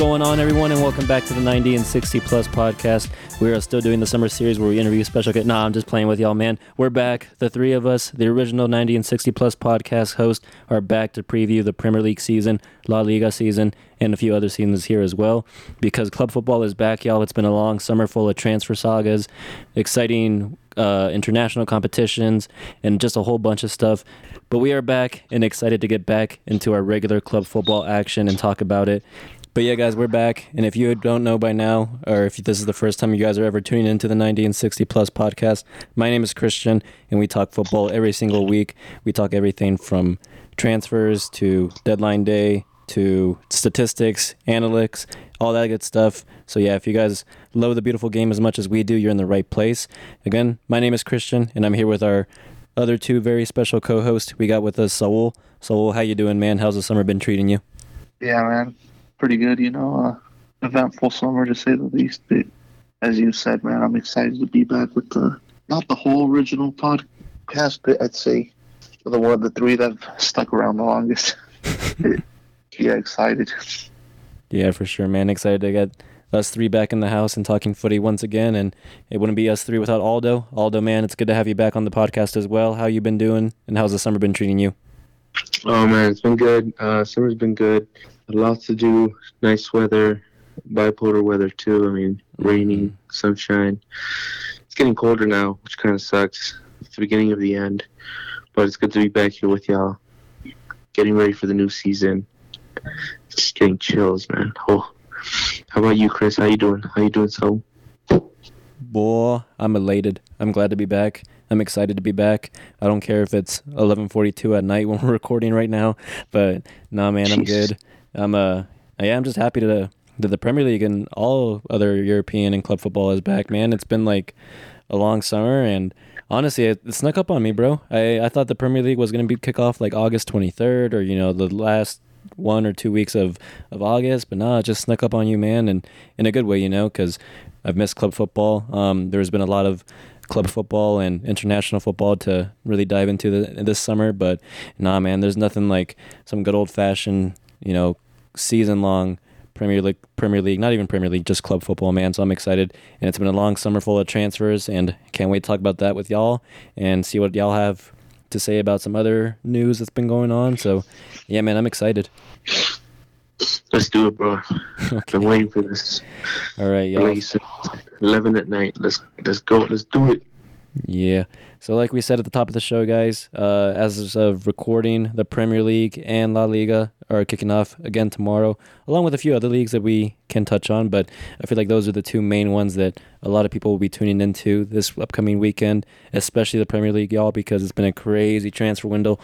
Going on, everyone, and welcome back to the 90 and 60 Plus podcast. We are still doing the summer series where we interview special guests. Nah, I'm just playing with y'all, man. We're back. The three of us, the original 90 and 60 Plus podcast hosts, are back to preview the Premier League season, La Liga season, and a few other seasons here as well. Because club football is back, y'all. It's been a long summer full of transfer sagas, exciting uh, international competitions, and just a whole bunch of stuff. But we are back and excited to get back into our regular club football action and talk about it. But yeah, guys, we're back. And if you don't know by now, or if this is the first time you guys are ever tuning into the 90 and 60 Plus podcast, my name is Cristian, and we talk football every single week. We talk everything from transfers to deadline day to statistics, analytics, all that good stuff. So yeah, if you guys love the beautiful game as much as we do, you're in the right place. Again, my name is Cristian, and I'm here with our other two very special co-hosts. We got with us Saul. Saul, how you doing, man? How's the summer been treating you? Yeah, man, pretty good. You know, uh, eventful summer to say the least. But as you said, man, I'm excited to be back with the not the whole original podcast, but I'd say the one, of the three that have stuck around the longest. yeah, excited. Yeah, for sure, man. Excited to get us three back in the house and talking footy once again. And it wouldn't be us three without Aldo. Aldo, man, it's good to have you back on the podcast as well. How you been doing, and how's the summer been treating you? Oh man, it's been good. Uh, summer's been good. Lots to do. Nice weather, bipolar weather too. I mean, rainy, Mm-hmm. sunshine. It's getting colder now, which kind of sucks. It's the beginning of the end, but it's good to be back here with y'all, getting ready for the new season. It's just getting chills, man. Oh, how about you, Chris? How you doing? How you doing, so? Boy, I'm elated. I'm glad to be back. I'm excited to be back. I don't care if it's 11:42 at night when we're recording right now, but nah, man, I'm Jeez. good. I'm uh, yeah, I'm just happy to that the Premier League and all other European and club football is back, man. It's been like a long summer, and honestly, it, it snuck up on me, bro. I I thought the Premier League was gonna be kick off like August 23rd, or you know the last one or two weeks of of August, but nah, it just snuck up on you, man, and in a good way, you know, because I've missed club football. Um, there's been a lot of club football and international football to really dive into the, this summer, but nah, man, there's nothing like some good old fashioned, you know, season long Premier League, Premier League, not even Premier League, just club football, man. So I'm excited, and it's been a long summer full of transfers, and can't wait to talk about that with y'all and see what y'all have to say about some other news that's been going on. So, yeah, man, I'm excited. Let's do it, bro. Okay. Been waiting for this. All right, y'all. Like you said, Eleven at night. Let's let's go. Let's do it. Yeah. So, like we said at the top of the show, guys, uh, as of recording, the Premier League and La Liga are kicking off again tomorrow, along with a few other leagues that we can touch on. But I feel like those are the two main ones that a lot of people will be tuning into this upcoming weekend, especially the Premier League, y'all, because it's been a crazy transfer window,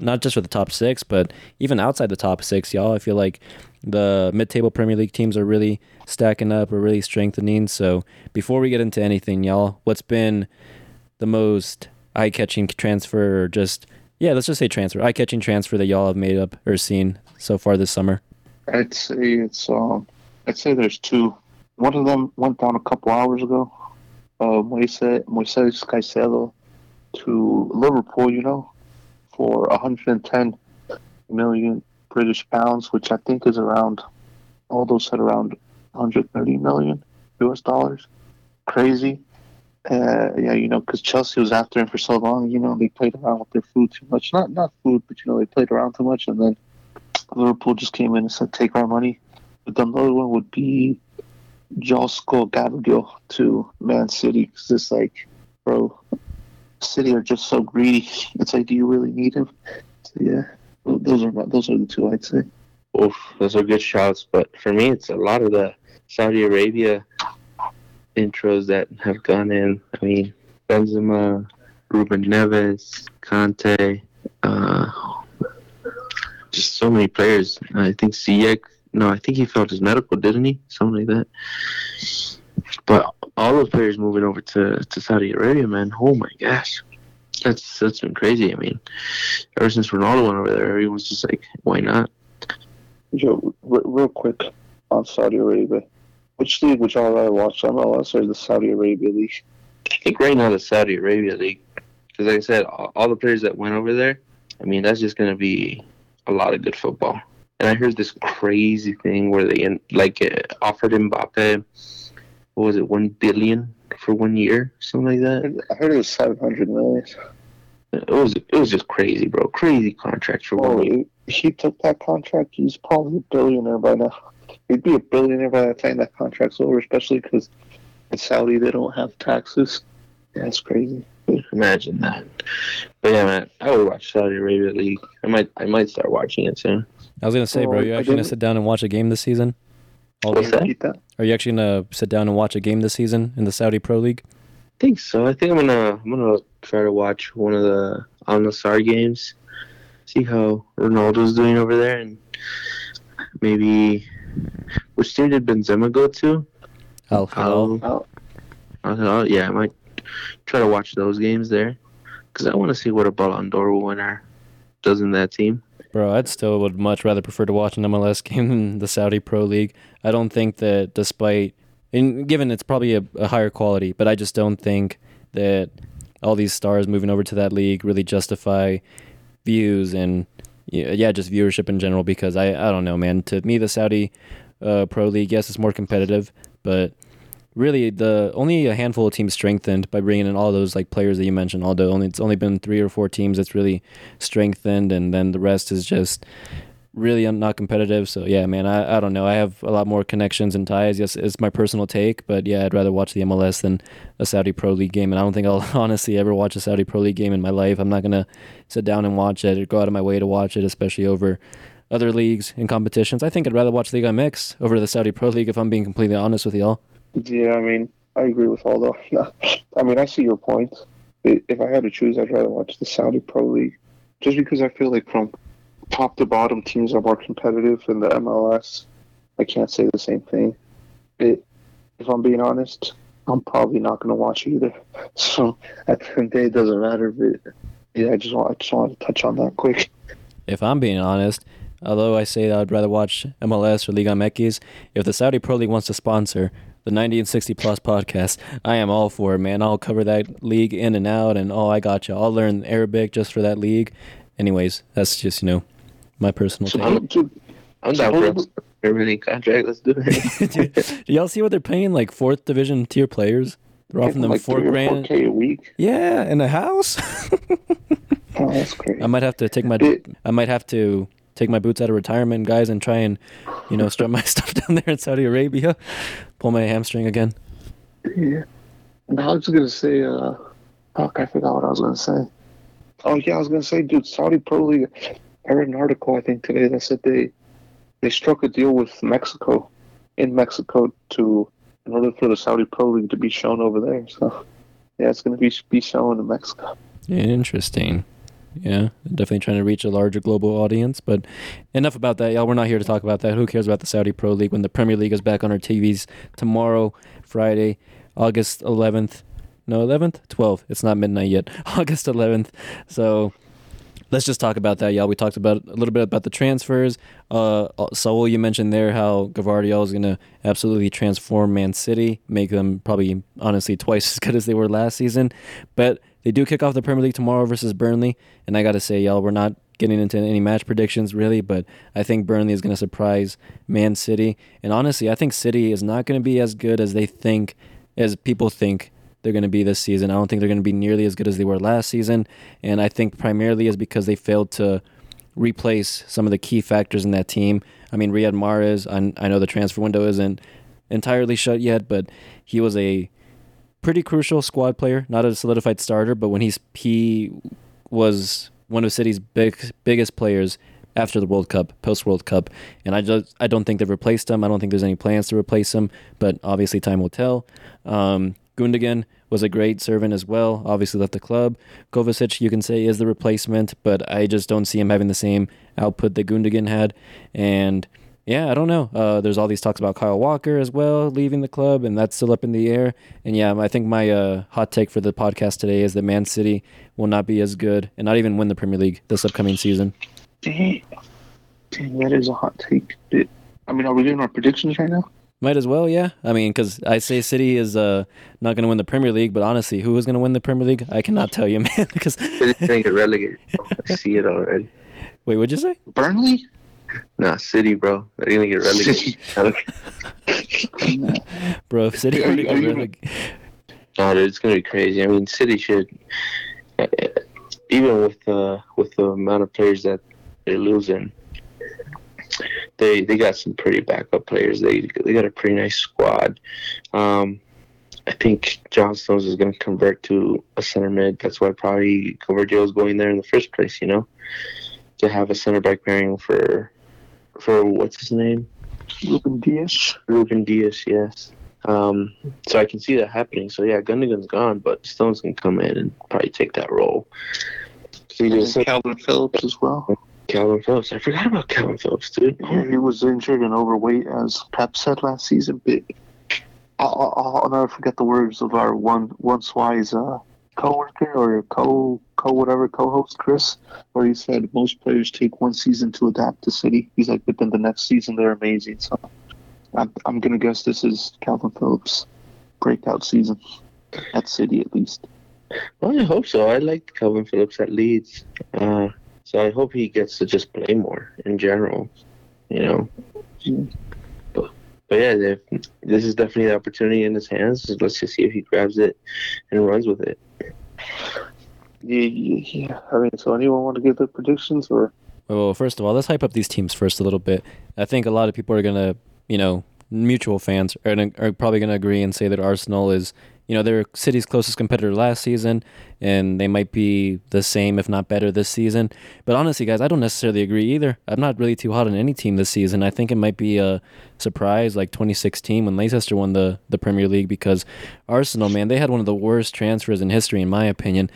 not just for the top six, but even outside the top six, y'all. I feel like the mid-table Premier League teams are really stacking up, are really strengthening. So before we get into anything, y'all, what's been the most eye-catching transfer or just yeah let's just say transfer eye-catching transfer that y'all have made up or seen so far this summer I'd say it's um, I'd say there's two. One of them went down a couple hours ago. Uh, Moises Moises Caicedo to Liverpool, you know, for 110 million British pounds, which I think is around. All those said around 130 million US dollars. Crazy. Uh, yeah, you know, because Chelsea was after him for so long. You know, they played around with their food too much. Not not food, but you know, they played around too much, and then Liverpool just came in and said, "Take our money." But the other one would be Josko Gvardiol to Man City because it's like, bro, City are just so greedy. It's like, do you really need him? So, yeah, those are my, those are the two I'd say. Oof, those are good shouts. But for me, it's a lot of the Saudi Arabia intros that have gone in. I mean, Benzema, Ruben Neves, Kante, uh, just so many players. I think Ziyech, no, I think he felt his medical, didn't he? Something like that. But all those players moving over to, to Saudi Arabia, man, oh my gosh. That's that's been crazy. I mean, ever since Ronaldo went over there, everyone's just like, why not? Joe, r- real quick on Saudi Arabia. Which league would y'all rather watch, on MLS or the Saudi Arabia league? I think right now the Saudi Arabia League, because like I said, all, all the players that went over there, I mean, that's just going to be a lot of good football. and I heard this crazy thing where they like uh, offered Mbappe, what was it, one billion for one year, something like that. I heard it was seven hundred million. It was it was just crazy, bro. Crazy contract for one Oh, year. he took that contract, he's probably a billionaire by now. He'd be a billionaire by the time that contract's over, especially because in Saudi they don't have taxes. That's crazy. Imagine that. But yeah, man, I would watch Saudi Arabia League. I might I might start watching it soon. I was gonna say, bro, you actually gonna sit down and watch a game this season? All What's that? Are you actually gonna sit down and watch a game this season in the Saudi Pro League? I think so. I think I'm gonna I'm gonna try to watch one of the Al Nassr games, see how Ronaldo's doing over there, and maybe which team did Benzema go to? Al Hilal. Al- Al Hilal. Yeah, I might try to watch those games there because I want to see what a Ballon d'Or winner does in that team. Bro, I'd still would much rather prefer to watch an MLS game than the Saudi Pro League. I don't think that despite and given it's probably a, a higher quality, but I just don't think that all these stars moving over to that league really justify views and yeah, yeah, just viewership in general because I I don't know, man. To me the Saudi uh, Pro League, yes, it's more competitive, but really the only a handful of teams strengthened by bringing in all those like players that you mentioned. Although only it's only been three or four teams that's really strengthened, and then the rest is just really not competitive. So yeah, man, I, I don't know. I have a lot more connections and ties. Yes, it's my personal take, but yeah, I'd rather watch the MLS than a Saudi Pro League game. And I don't think I'll honestly ever watch a Saudi Pro League game in my life. I'm not gonna sit down and watch it or go out of my way to watch it, especially over other leagues and competitions. I think I'd rather watch Liga MX over the Saudi Pro League if I'm being completely honest with y'all. Yeah, I mean, I agree with all those. I mean, I see your point. If I had to choose, I'd rather watch the Saudi Pro League, just because I feel like from top to bottom, teams are more competitive in the MLS. I can't say the same thing. It, if I'm being honest, I'm probably not going to watch either. So at the end of the day, it doesn't matter. But yeah, I just want I just wanted to touch on that quick. if I'm being honest, although I say that I'd rather watch MLS or Liga MX, if the Saudi Pro League wants to sponsor the 90 and 60 plus podcast, I am all for it, man. I'll cover that league in and out, and oh, I got you. I'll learn Arabic just for that league. Anyways, that's just you know my personal So, dude, I'm down for Premier contract. Let's do it. Dude, do y'all see what they're paying like fourth division tier players? They're offering them like four grand. 4K a week. Yeah, in a house. Oh, that's crazy. I might have to take my It- I might have to take my boots out of retirement, guys, and try and you know strap my stuff down there in Saudi Arabia, pull my hamstring again. Yeah. And I was gonna say, uh, fuck, I forgot what I was gonna say. Oh yeah, I was gonna say, dude, Saudi Pro League. I read an article I think today that said they they struck a deal with Mexico in Mexico to in order for the Saudi Pro League to be shown over there. So yeah, it's gonna be be shown in Mexico. Interesting. Yeah, definitely trying to reach a larger global audience. But enough about that, y'all. We're not here to talk about that. Who cares about the Saudi Pro League when the Premier League is back on our TVs tomorrow, Friday, August 11th? No, 11th? 12th. It's not midnight yet. August 11th. So let's just talk about that, y'all. We talked about a little bit about the transfers. Uh, Saul, you mentioned there how Gvardiol is going to absolutely transform Man City, make them probably honestly twice as good as they were last season. But they do kick off the Premier League tomorrow versus Burnley, and I got to say, y'all, we're not getting into any match predictions really, but I think Burnley is going to surprise Man City. And honestly, I think City is not going to be as good as they think, as people think they're going to be this season. I don't think they're going to be nearly as good as they were last season, and I think primarily is because they failed to replace some of the key factors in that team. I mean, Riyad Mahrez, I, I know the transfer window isn't entirely shut yet, but he was a pretty crucial squad player, not a solidified starter, but when he's he was one of City's big biggest players after the World Cup, post World Cup, and I just I don't think they've replaced him. I don't think there's any plans to replace him, but obviously time will tell. Um, Gundogan was a great servant as well. Obviously left the club. Kovacic, you can say, is the replacement, but I just don't see him having the same output that Gundogan had. And yeah, I don't know. Uh, there's all these talks about Kyle Walker as well leaving the club, and that's still up in the air. And yeah, I think my uh, hot take for the podcast today is that Man City will not be as good and not even win the Premier League this upcoming season. Dang, dang, that is a hot take. I mean, are we doing our predictions right now? Might as well, yeah. I mean, because I say City is uh, not going to win the Premier League, but honestly, who is going to win the Premier League? I cannot tell you, man. Because They're gonna get relegated. I see it already. wait, what'd you say? Burnley? Nah, City, bro. They're gonna get relegated. Bro, if City Are were to you- get are you- releg- no, dude, it's gonna be crazy. I mean, City should, uh, even with uh, with the amount of players that they're losing, they they got some pretty backup players. They they got a pretty nice squad. Um, I think John Stones is gonna convert to a center mid. That's why probably Convergio is going there in the first place. You know, to have a center back pairing for for what's his name. Ruben Dias. Ruben Dias, yes. Um, so I can see that happening. So yeah, Gundogan's gone, but Stones can come in and probably take that role. So he Kalvin Phillips as well. Kalvin Phillips. I forgot about Kalvin Phillips, dude. Yeah, he was injured and overweight, as Pep said last season. But I'll, I'll, I'll never forget the words of our one once wise uh, co-worker or co co whatever co-host Chris, where he said most players take one season to adapt to City. He's like, but then the next season they're amazing. So I'm I'm gonna guess this is Kalvin Phillips' breakout season at City at least. Well, I hope so. I liked Kalvin Phillips at Leeds. Uh, so I hope he gets to just play more in general. You know. But, but yeah, if, this is definitely the opportunity in his hands. Let's just see if he grabs it and runs with it. Yeah, yeah, yeah. I mean, so anyone want to give their predictions or? Well, first of all, let's hype up these teams first a little bit. I think a lot of people are gonna, you know, mutual fans are, are probably gonna agree and say that Arsenal is, you know, they're City's closest competitor last season, and they might be the same, if not better, this season. But honestly, guys, I don't necessarily agree either. I'm not really too hot on any team this season. I think it might be a surprise, like 2016 when Leicester won the the Premier League, because Arsenal, man, they had one of the worst transfers in history, in my opinion.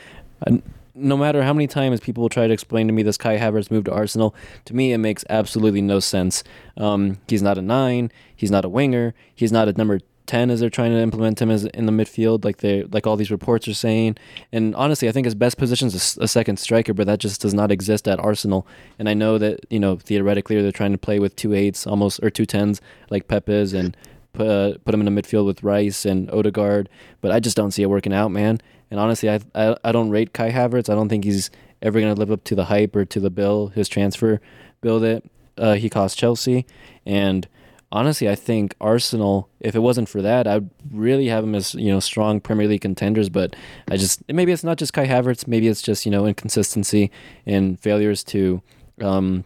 And no matter how many times people try to explain to me this Kai Havertz move to Arsenal, to me it makes absolutely no sense. Um, he's not a nine. He's not a winger. He's not a number ten as they're trying to implement him as in the midfield, like they like all these reports are saying. And honestly, I think his best position is a second striker, but that just does not exist at Arsenal. And I know that you know theoretically they're trying to play with two eights almost or two tens like Pep is and. Put, uh, put him in the midfield with Rice and Odegaard, but I just don't see it working out, man. And honestly, I, I I don't rate Kai Havertz. I don't think he's ever going to live up to the hype or to the bill, his transfer bill that uh, he cost Chelsea. And honestly, I think Arsenal, if it wasn't for that, I'd really have them as you know strong Premier League contenders. But I just maybe it's not just Kai Havertz. Maybe it's just you know inconsistency and failures to um,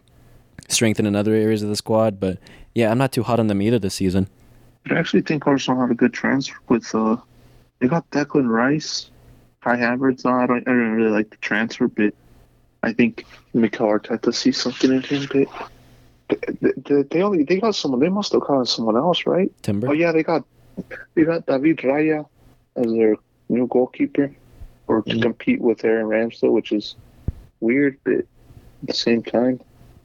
strengthen in other areas of the squad. But yeah, I'm not too hot on them either this season. I actually think Arsenal had a good transfer with uh they got Declan Rice, Kai Havertz. I don't I don't really like the transfer, but I think Mikel Arteta sees something in him. But they, they, they only they got someone. They must have got someone else, right? Timber. Oh yeah, they got they got David Raya as their new goalkeeper, or to Mhm. compete with Aaron Ramsdale, which is weird, but at the same time,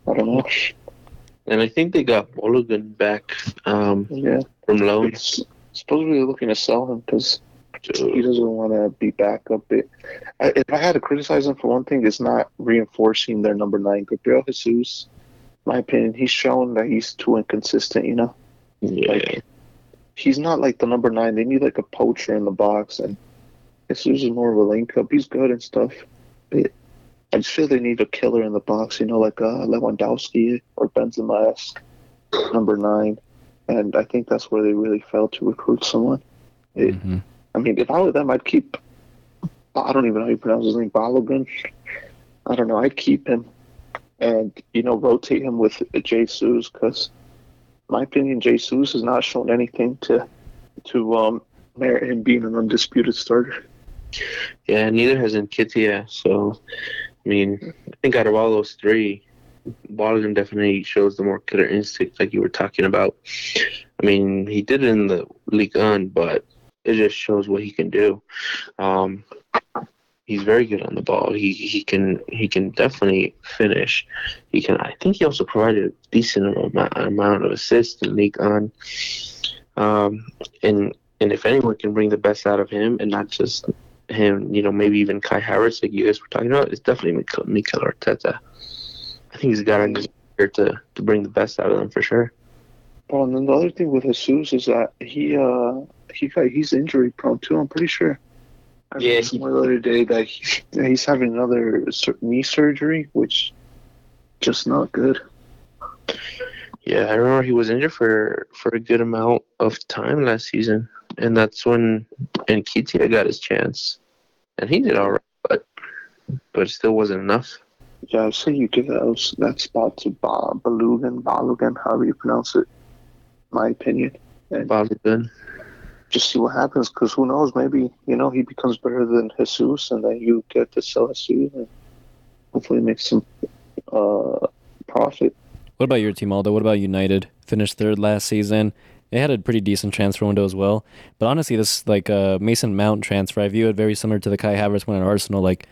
I don't know. And I think they got Balogun back um, Yeah, from loan. supposedly they're looking to sell him because he doesn't want to be back up. It, I, if I had to criticize him for one thing, it's not reinforcing their number nine, Gabriel Jesus. My opinion, he's shown that he's too inconsistent. You know, Yeah. like he's not like the number nine. They need like a poacher in the box, and Jesus is more of a link up. He's good and stuff. But I just feel they need a killer in the box. You know, like uh, Lewandowski or Benzema esque number nine. And I think that's where they really failed to recruit someone. It, Mhm. I mean, if I were them, I'd keep. I don't even know how you pronounce his name, Balogun. I don't know. I'd keep him, and you know, rotate him with Jesus because, my opinion, Jesus has not shown anything to, to um, merit him being an undisputed starter. Yeah, neither has Nketiah. So, I mean, I think out of all those three, Balogun definitely shows the more killer instinct, like you were talking about. I mean, he did it in the Ligue 1, but it just shows what he can do. Um, he's very good on the ball. He he can he can definitely finish. He can. I think he also provided a decent amount, amount of assists in Ligue 1. Um, and and if anyone can bring the best out of him, and not just him, you know, maybe even Kai Harris, like you guys were talking about, it's definitely Mikel, Mikel Arteta. I think he's got his here to to bring the best out of them for sure. Well, and then the other thing with Jesus is that he uh he got he's injury prone too. I'm pretty sure. I Yeah, he- the other day that he, he's having another knee surgery, which just not good. Yeah, I remember he was injured for for a good amount of time last season, and that's when Nketiah got his chance, and he did all right, but but it still wasn't enough. Yeah, I say you give that, that spot to ba- Balugan, Balugan, however you pronounce it. My opinion. And good. Just see what happens, because who knows? Maybe you know he becomes better than Jesus, and then you get to Celestine and hopefully make some uh, profit. What about your team, Aldo? What about United? Finished third last season. They had a pretty decent transfer window as well. But honestly, this like uh, Mason Mount transfer, I view it very similar to the Kai Havertz one at Arsenal. Like,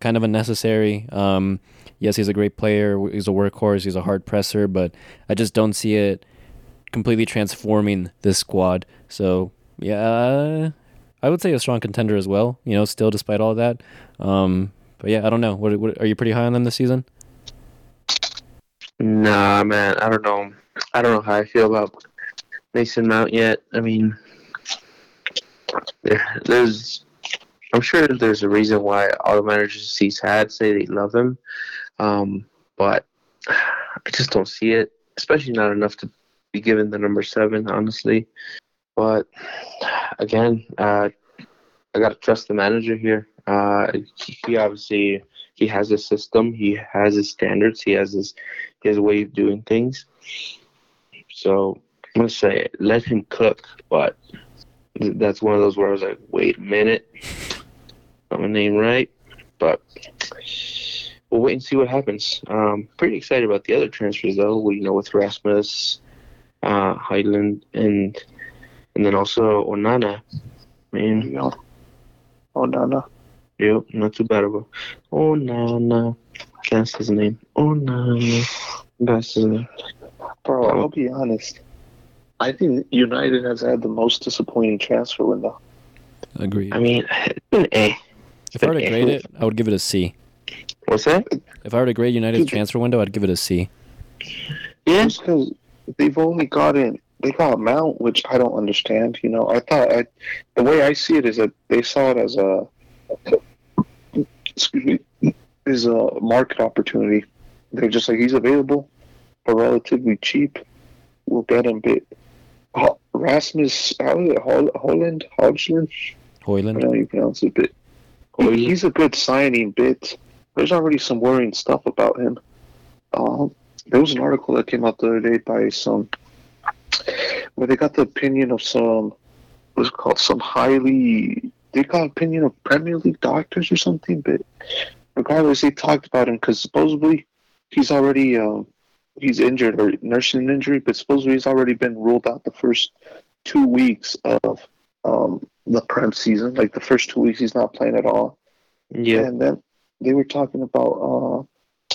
kind of unnecessary. Um, yes, he's a great player. He's a workhorse. He's a hard presser, but I just don't see it completely transforming this squad. So yeah, I would say a strong contender as well. You know, still despite all that. Um, but yeah, I don't know. What, what are you pretty high on them this season? Nah, man, I don't know. I don't know how I feel about Mason Mount yet. I mean, there, there's, I'm sure there's a reason why all the managers he's had say they love him, um, but I just don't see it. Especially not enough to be given the number seven, honestly. But again, uh, I gotta trust the manager here. Uh, he, obviously he has a system, he has his standards, he has his his way of doing things. So I'm gonna say let him cook, but that's one of those where I was like, wait a minute, got my name right, but we'll wait and see what happens. Um, pretty excited about the other transfers though. You know, with Rasmus, uh, Highland, and and then also Onana. Man, You know. Oh no no. Yep, not too bad of a. Oh no no, that's his name. No no, that's his name. Bro, I'll be honest. I think United has had the most disappointing transfer window. Agreed. I mean, it's been A. If I were to grade it, I would give it a C. What's that? If I were to grade United's transfer window, I'd give it a C. Yeah, Just because they've only gotten they got Mount, which I don't understand. You know, I thought I, the way I see it is that they saw it as a excuse me is a market opportunity. They're just like he's available for relatively cheap. We'll get him. Ho- Rasmus, how is it? Hol- Holland, Hodgland. I don't know how you pronounce it, he- he's a good signing. But there's already some worrying stuff about him. Um, there was an article that came out the other day by some where they got the opinion of some what's it called some highly they got opinion of Premier League doctors or something. But regardless, they talked about him because supposedly he's already um, he's injured or nursing an injury, but supposedly he's already been ruled out the first two weeks of um, the Prem season. Like the first two weeks, he's not playing at all. yeah. And then they were talking about uh,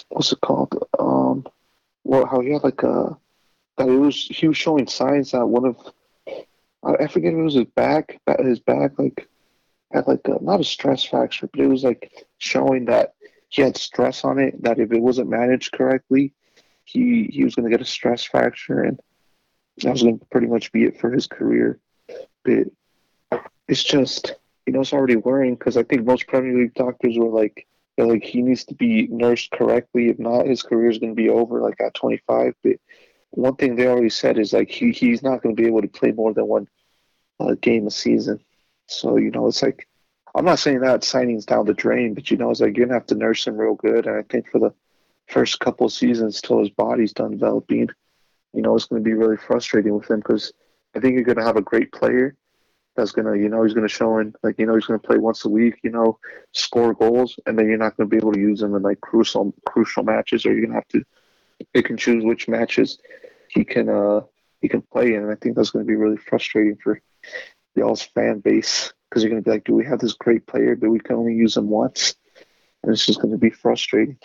what's it called? Um, well, how he had like a that it was he was showing signs that one of I forget if it was his back, his back like had like a, not a stress fracture, but it was like showing that he had stress on it. That if it wasn't managed correctly, he he was going to get a stress fracture, and that was going to pretty much be it for his career. But it's just you know it's already worrying because I think most Premier League doctors were like like he needs to be nursed correctly. If not, his career is going to be over like at 25. But one thing they already said is like he, he's not going to be able to play more than one uh, game a season. So you know it's like I'm not saying that signing's down the drain, but you know it's like you're gonna have to nurse him real good. And I think for the first couple seasons till his body's done developing, you know it's going to be really frustrating with him because I think you're going to have a great player that's gonna, you know, he's gonna show in, like, you know, he's gonna play once a week, you know, score goals, and then you're not gonna be able to use him in like crucial crucial matches, or you're gonna have to pick and choose which matches he can uh he can play in. And I think that's gonna be really frustrating for y'all's fan base because you're gonna be like, do we have this great player, but we can only use him once, and it's just gonna be frustrating.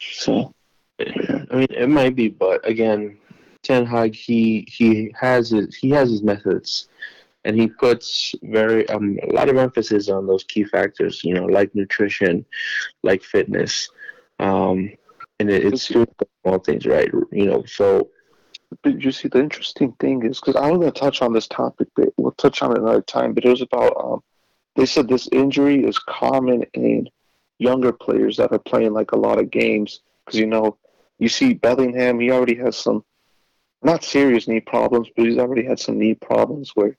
So I mean, it might be, but again, Ten Hag he he has his he has his methods, and he puts very um a lot of emphasis on those key factors. You know, like nutrition, like fitness, um, and it, it's small things right. You know, so But you see, the interesting thing is because I was going to touch on this topic, but we'll touch on it another time. But it was about um, they said this injury is common in younger players that are playing like a lot of games because you know you see Bellingham, he already has some not serious knee problems, but he's already had some knee problems where,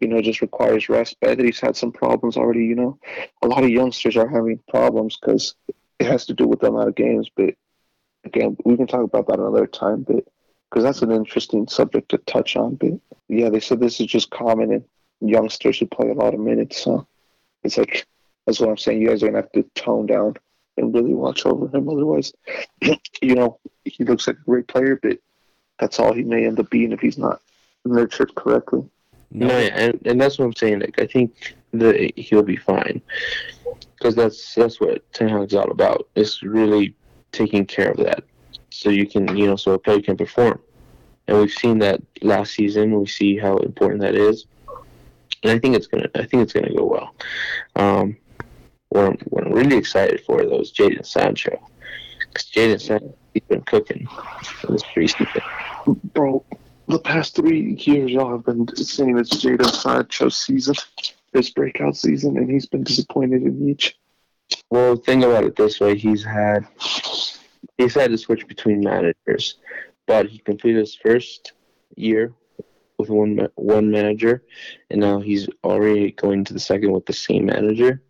you know, just requires rest. Pedri's had some problems already. You know, a lot of youngsters are having problems because it has to do with the amount of games. But again, we can talk about that another time. But because that's an interesting subject to touch on. But yeah, they said this is just common in youngsters who play a lot of minutes. So it's like that's what I'm saying. You guys are gonna have to tone down and really watch over him. Otherwise, you know, he looks like a great player, but that's all he may end up being if he's not nurtured correctly. No, yeah, and, and that's what I'm saying. Like I think that he'll be fine because that's that's what Ten Hag's all about. It's really taking care of that, so you can you know so a player can perform. And we've seen that last season. We see how important that is, and I think it's gonna I think it's gonna go well. Um, what I'm, what I'm really excited for though is Jadon Sancho, because Jadon Sancho he's been cooking this preseason. Bro, the past three years, y'all have been saying it's Jadon Sancho's season, his breakout season, and he's been disappointed in each. Well, think about it this way: he's had he's had to switch between managers, but he completed his first year with one one manager, and now he's already going to the second with the same manager.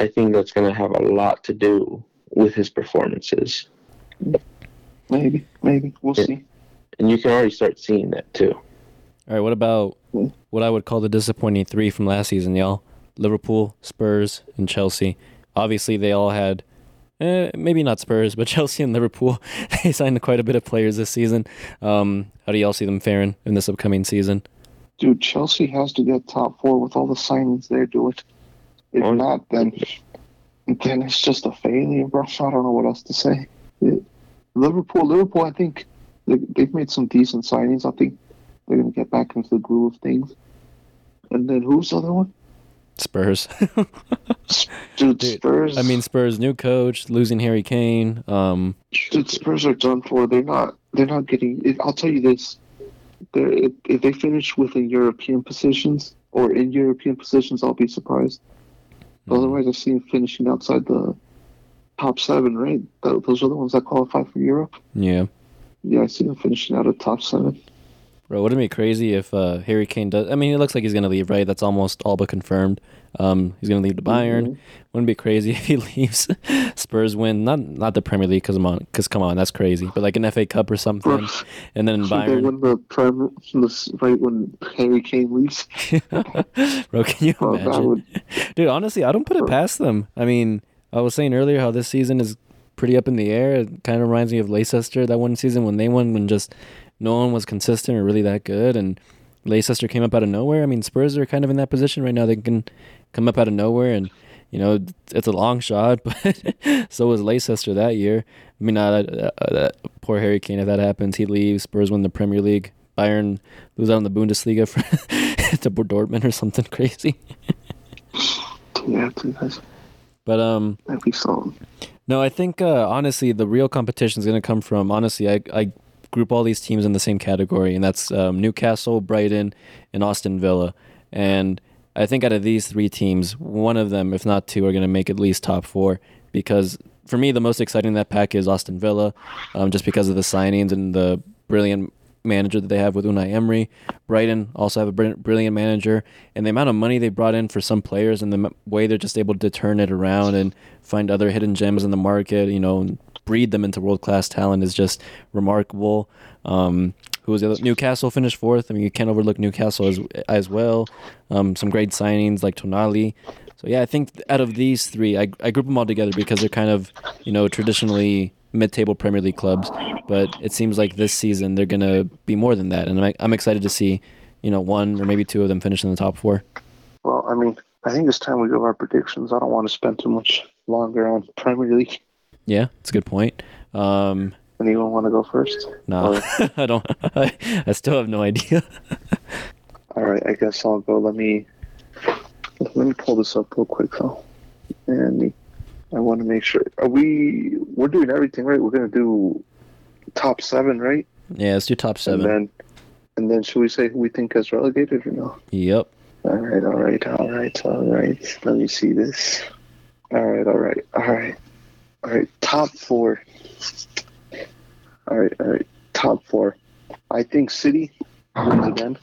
I think that's going to have a lot to do with his performances, Maybe, maybe we'll Yeah. see. and you can already start seeing that too. All right, what about what I would call the disappointing three from last season, y'all? Liverpool, Spurs, and Chelsea. Obviously, they all had, eh, maybe not Spurs, but Chelsea and Liverpool. They signed quite a bit of players this season. Um, how do y'all see them faring in this upcoming season? Dude, Chelsea has to get top four with all the signings they're doing. If Oh. not, then then it's just a failure, bro. I don't know what else to say. It- Liverpool, Liverpool, I think they, they've made some decent signings. I think they're gonna get back into the groove of things. And then who's the other one? Spurs. Dude, Dude, Spurs. I mean, Spurs, new coach, losing Harry Kane. Um, Dude, Spurs are done for. They're not. They're not getting. I'll tell you this: if, if they finish within European positions or in European positions, I'll be surprised. Otherwise, I see them finishing outside the top seven. Right? Those are the ones that qualify for Europe. yeah. Yeah, I see them finishing out of top seven. Bro, wouldn't it be crazy if uh, Harry Kane does? I mean, it looks like he's gonna leave, right? That's almost all but confirmed. Um, he's gonna leave to Bayern. Mhm. Wouldn't it be crazy if he leaves? Spurs win, not not the Premier League, because come on, because come on, that's crazy. But like an FA Cup or something, and then they Bayern. win the Prem right when Harry Kane leaves. Bro, can you Oh, imagine? would. Dude, honestly, I don't put it past them. I mean, I was saying earlier how this season is pretty up in the air. It kind of reminds me of Leicester that one season when they won when just no one was consistent or really that good, and Leicester came up out of nowhere. I mean, Spurs are kind of in that position right now. They can come up out of nowhere, and you know it's a long shot, but so was Leicester that year. I mean, uh, that, uh, that poor Harry Kane. If that happens, he leaves. Spurs win the Premier League. Bayern lose out in the Bundesliga for to Dortmund or something crazy. Yeah, But um, that'd be something. no, I think uh, honestly the real competition is going to come from honestly I I group all these teams in the same category, and that's um, Newcastle, Brighton, and Aston Villa. And I think out of these three teams, one of them, if not two, are going to make at least top four. Because for me, the most exciting in that pack is Aston Villa, um, just because of the signings and the brilliant manager that they have with Unai Emery. Brighton also have a brilliant manager, and the amount of money they brought in for some players and the way they're just able to turn it around and find other hidden gems in the market, you know, breed them into world class talent is just remarkable. Um, who was the other? Newcastle finished fourth. I mean, you can't overlook Newcastle as as well. Um, some great signings like Tonali. So yeah, I think out of these three, I, I group them all together because they're kind of you know traditionally mid-table Premier League clubs, but it seems like this season they're gonna be more than that, and I'm, I'm excited to see you know one or maybe two of them finish in the top four. Well, I mean, I think it's time we give our predictions. I don't want to spend too much longer on Premier League. Yeah, it's a good point. Um, Anyone want to go first? no, I don't. I, I still have no idea. All right, I guess I'll go. Let me let me pull this up real quick though, and I want to make sure. Are we? We're doing everything right. We're gonna do top seven, right? yeah, let's do top seven. And then, and then should we say who we think is relegated or no? yep. All right, all right, all right, all right. Let me see this. All right, all right, all right, all right. Top four. All right, all right. Top four. I think City wins again.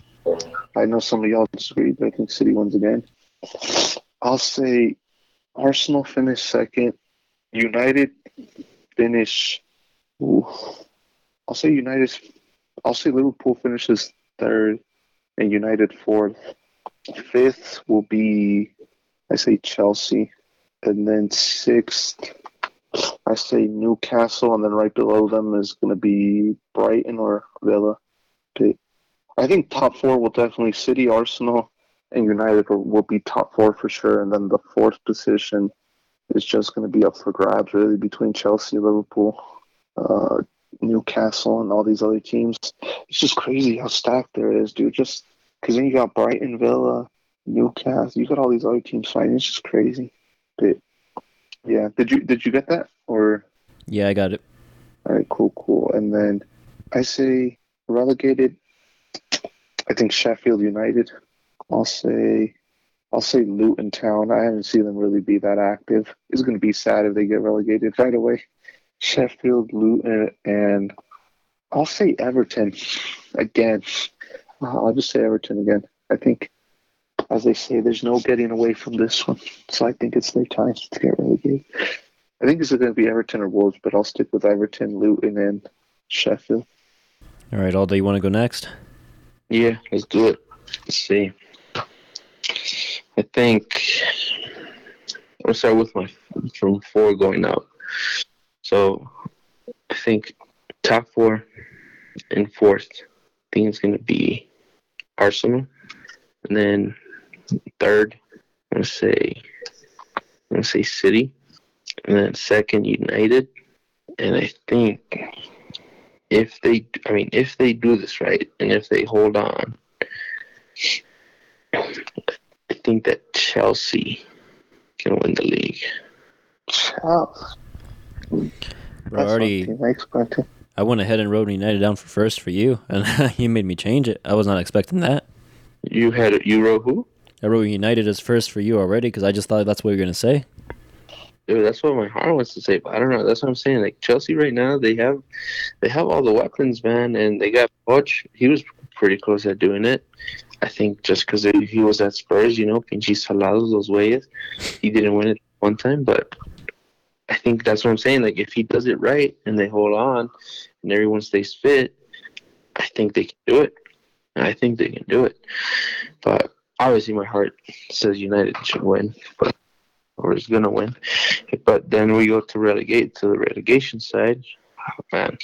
I know some of y'all disagree, but I think City wins again. I'll say Arsenal finish second. United finish. Ooh, I'll say United. I'll say Liverpool finishes third, and United fourth. Fifth will be, I say Chelsea, and then sixth. I say Newcastle, and then right below them is going to be Brighton or Villa. I think top four will definitely City, Arsenal, and United will, be top four for sure, and then the fourth position is just going to be up for grabs really between Chelsea, Liverpool, uh, Newcastle, and all these other teams. It's just crazy how stacked there is, dude. Just because then you got Brighton, Villa, Newcastle, you got all these other teams fighting. It's just crazy. But yeah, did you did you get that or? Yeah, I got it. All right, cool, cool. And then I say relegated. I think Sheffield United. I'll say I'll say Luton Town. I haven't seen them really be that active. It's going to be sad if they get relegated right away. Sheffield, Luton, and I'll say Everton again. Uh, I'll just say Everton again. I think, as they say, there's no getting away from this one. So I think it's their time to get relegated. I think it's going to be Everton or Wolves, but I'll stick with Everton, Luton, and Sheffield. All right, Aldo, you want to go next? Yeah, let's do it. Let's see. I think I'll start with my from four going out. So I think top four and fourth, I think it's gonna be Arsenal, and then third, I'm gonna say I'm gonna say City, and then second United, and I think if they, I mean, if they do this right, and if they hold on, I think that Chelsea can win the league. Chelsea. Bro, already, I expected. I went ahead and wrote United down for first for you, and you made me change it. I was not expecting that. You had you wrote who? I wrote United as first for you already because I just thought that's what you were gonna say. Dude, that's what my heart wants to say, but I don't know. That's what I'm saying. Like Chelsea right now, they have they have all the weapons, man, and they got Poch. He was pretty close at doing it. I think just because he was at Spurs, you know, pinches salados those ways, he didn't win it one time, but I think that's what I'm saying. Like if he does it right and they hold on and everyone stays fit, I think they can do it. I think they can do it. But obviously my heart says United should win, but or is gonna win. But then we go to relegate to the relegation side. Oh, man,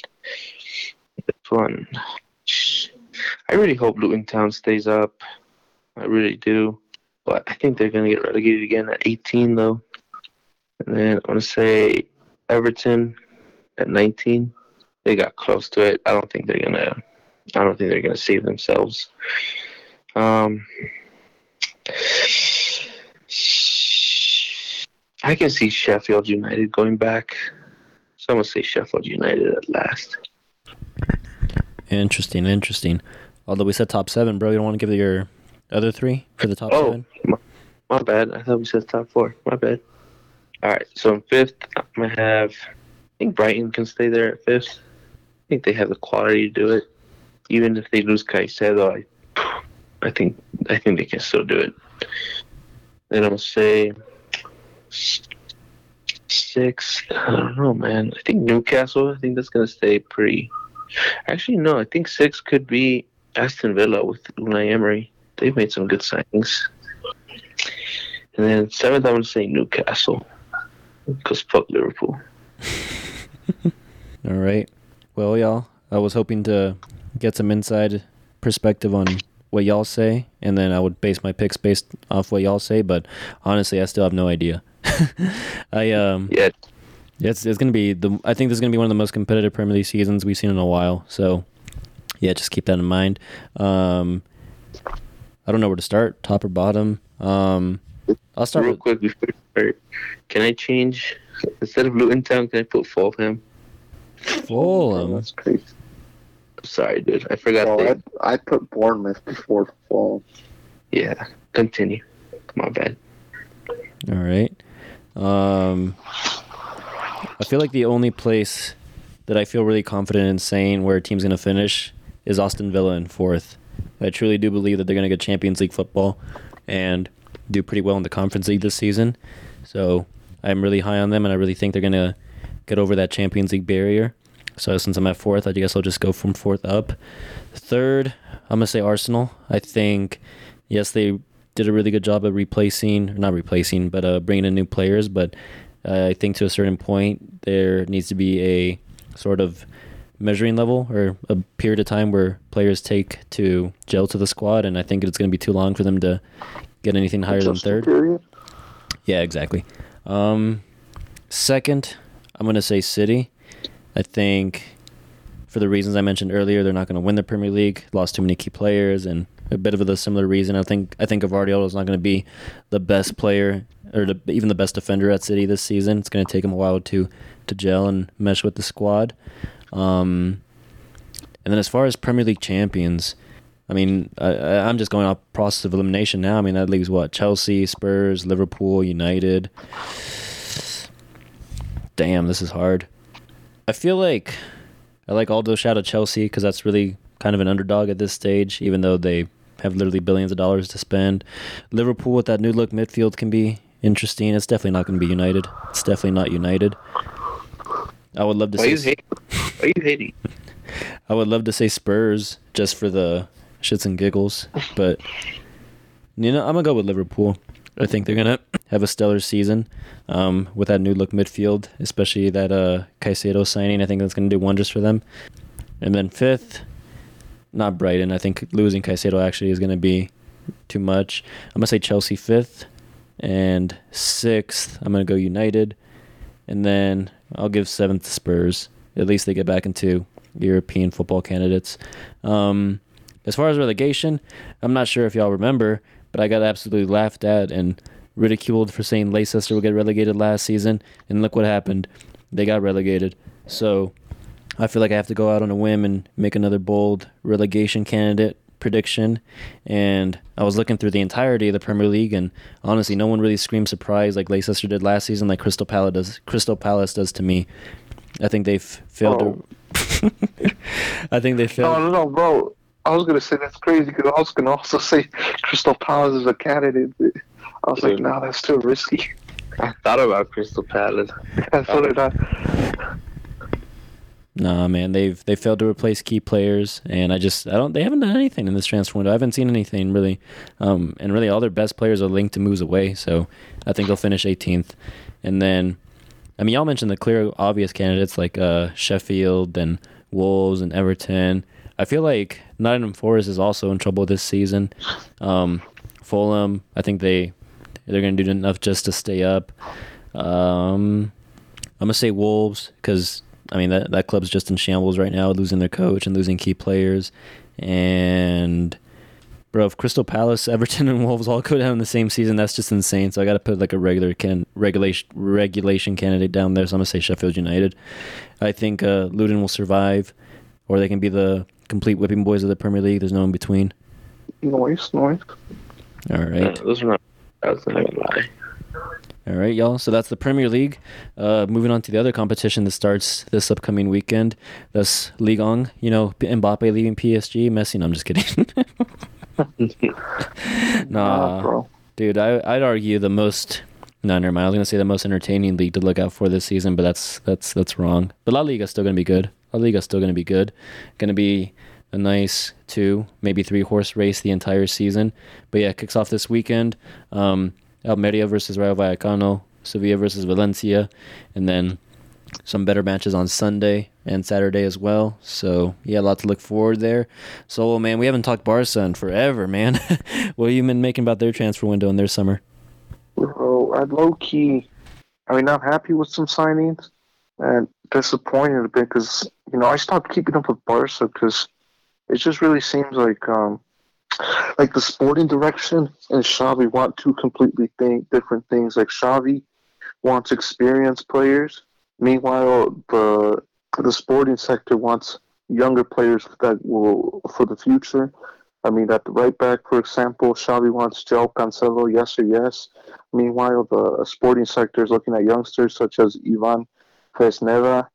this one. I really hope Luton Town stays up. I really do. But I think they're gonna get relegated again at 18 though. And then I'm gonna say Everton at 19. They got close to it. I don't think they're gonna. I don't think they're gonna save themselves. Um, I can see Sheffield United going back. So I'm gonna say Sheffield United at last. Interesting, interesting. Although we said top seven, bro, you don't want to give your other three for the top Oh, seven? my, my bad. I thought we said top four. My bad. All right. So in fifth, I'm gonna have. I think Brighton can stay there at fifth. I think they have the quality to do it. Even if they lose Caicedo, I, I think I think they can still do it. Then I'm gonna say six. I don't know, man. I think Newcastle. I think that's gonna stay pretty. Actually, no. I think six could be Aston Villa with Unai Emery. They've made some good signings. And then seventh, I'm gonna say Newcastle because fuck Liverpool. All right. Well, y'all, I was hoping to get some inside perspective on what y'all say, and then I would base my picks based off what y'all say. But honestly, I still have no idea. I um, Yeah, it's it's gonna be the. I think this is gonna be one of the most competitive Premier League seasons we've seen in a while. So, yeah, just keep that in mind. Um, I don't know where to start, top or bottom. Um, I'll start real with quick before you start, can I change instead of Luton Town? Can I put Fulham? Fulham. That's crazy. Sorry, dude. I forgot. Oh, that. I, I put Bournemouth before fall. Yeah, continue. My bad. All right. Um, I feel like the only place that I feel really confident in saying where a team's going to finish is Aston Villa in fourth. I truly do believe that they're going to get Champions League football and do pretty well in the Conference League this season. So I'm really high on them, and I really think they're going to get over that Champions League barrier. So since I'm at fourth, I guess I'll just go from fourth up. Third, I'm gonna say Arsenal. I think, yes, they did a really good job of replacing, not replacing, but uh, bringing in new players. But uh, I think to a certain point, there needs to be a sort of measuring level or a period of time where players take to gel to the squad, and I think it's going to be too long for them to get anything higher than third. Period. Yeah, exactly. Um, second, I'm going to say City. I think for the reasons I mentioned earlier, they're not going to win the Premier League. Lost too many key players, and a bit of a similar reason. I think I think Gvardiol is not going to be the best player or the, even the best defender at City this season. It's going to take him a while to to gel and mesh with the squad. Um, and then as far as Premier League champions, I mean, I, I'm just going off process of elimination now. I mean, that leaves what Chelsea, Spurs, Liverpool, United. Damn, this is hard. I feel like I like Aldo shout out Chelsea because that's really kind of an underdog at this stage, even though they have literally billions of dollars to spend. Liverpool with that new look midfield can be interesting. It's definitely not going to be United. It's definitely not United. I would love to Why you say hating? Why you hating? I would love to say Spurs just for the shits and giggles, but you know I'm gonna go with Liverpool. I think they're gonna have a stellar season um, with that new look midfield, especially that uh, Caicedo signing. I think that's gonna do wonders for them. And then fifth, not Brighton. I think losing Caicedo actually is gonna be too much. I'm gonna say Chelsea fifth, and sixth I'm gonna go United, and then I'll give seventh to Spurs. At least they get back into European football candidates. Um, as far as relegation, I'm not sure if y'all remember, but I got absolutely laughed at and ridiculed for saying Leicester would get relegated last season, and look what happened. They got relegated. So I feel like I have to go out on a whim and make another bold relegation candidate prediction. And I was looking through the entirety of the Premier League, and honestly, no one really screamed surprise like Leicester did last season, like Crystal Palace does. Crystal Palace does to me. I think they've failed Oh. to. I think they failed. No, no, no, bro. I was gonna say that's crazy because I was gonna also say Crystal Palace is a candidate. I was like, Yeah. no, that's too risky. I thought about Crystal Palace. And so did I. Nah, man, they've they failed to replace key players, and I just I don't they haven't done anything in this transfer window. I haven't seen anything really, um, and really all their best players are linked to moves away. So I think they'll finish 18th, and then I mean y'all mentioned the clear obvious candidates like uh, Sheffield and Wolves and Everton. I feel like Nottingham Forest is also in trouble this season. Um, Fulham, I think they they're gonna do enough just to stay up. Um, I'm gonna say Wolves because I mean that that club's just in shambles right now, losing their coach and losing key players. And bro, if Crystal Palace, Everton, and Wolves all go down in the same season, that's just insane. So I got to put like a regular can regulation regulation candidate down there. So I'm gonna say Sheffield United. I think uh, Luton will survive, or they can be the complete whipping boys of the Premier League. There's no in between. Noise, noise. All right. Yeah, those are not. I was not gonna lie. All right, y'all. So that's the Premier League. Uh, moving on to the other competition that starts this upcoming weekend. That's Ligue 1. You know, Mbappe leaving PSG. Messi. No, I'm just kidding. nah, bro. dude. I, I'd argue the most. No, never mind. I was gonna say the most entertaining league to look out for this season, but that's that's that's wrong. But La Liga's still gonna be good. La Liga's still gonna be good. Gonna be a nice two, maybe three horse race the entire season. But yeah, it kicks off this weekend. Um, Almeria versus Rayo Vallecano, Sevilla versus Valencia, and then some better matches on Sunday and Saturday as well. So yeah, a lot to look forward there. So man, we haven't talked Barca in forever, man. what have you been making about their transfer window in their summer? Bro, I low key, I mean, not happy with some signings and disappointed a bit because, you know, I stopped keeping up with Barca because it just really seems like, um, like the sporting direction and Xavi want two completely thing, different things. Like Xavi wants experienced players, meanwhile the the sporting sector wants younger players that will for the future. I mean, at the right back, for example, Xavi wants Joe Cancelo, yes or yes. Meanwhile, the sporting sector is looking at youngsters such as Ivan Fresneda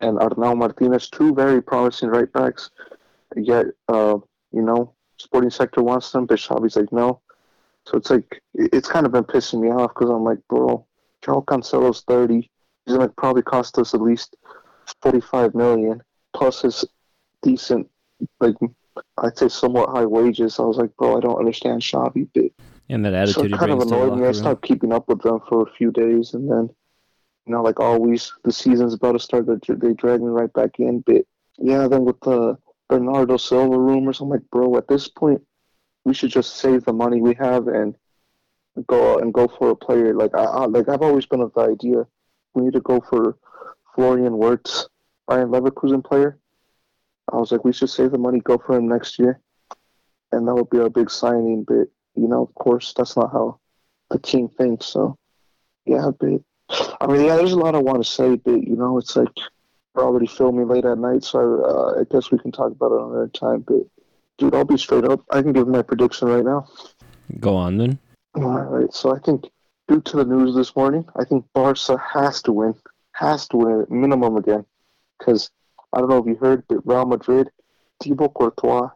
and Arnau Martinez, two very promising right backs. Yet, uh, you know, sporting sector wants them, but Xavi's like, no. So it's like, it's kind of been pissing me off because I'm like, bro, Joe Cancelo's 30. He's going to probably cost us at least 45 million plus his decent, like, I'd say somewhat high wages. I was like, bro, I don't understand Xavi, but And that attitude. so it kind of brings to the annoyed me. I stopped keeping up with them for a few days, and then, you know, like always, the season's about to start. They, they drag me right back in. But yeah, then with the Bernardo Silva rumors, I'm like, bro, at this point, we should just save the money we have and go and go for a player. Like I, I like I've always been of the idea we need to go for Florian Wirtz, Bayern Leverkusen player. I was like, we should save the money, go for him next year, and that would be our big signing. But you know, of course, that's not how the team thinks. So, yeah, but I mean, yeah, there's a lot I want to say, but you know, it's like we're already filming late at night, so uh, I guess we can talk about it another time. But dude, I'll be straight up. I can give my prediction right now. Go on then. All right, so I think due to the news this morning, I think Barca has to win, has to win at minimum again, because I don't know if you heard, but Real Madrid, Thibaut Courtois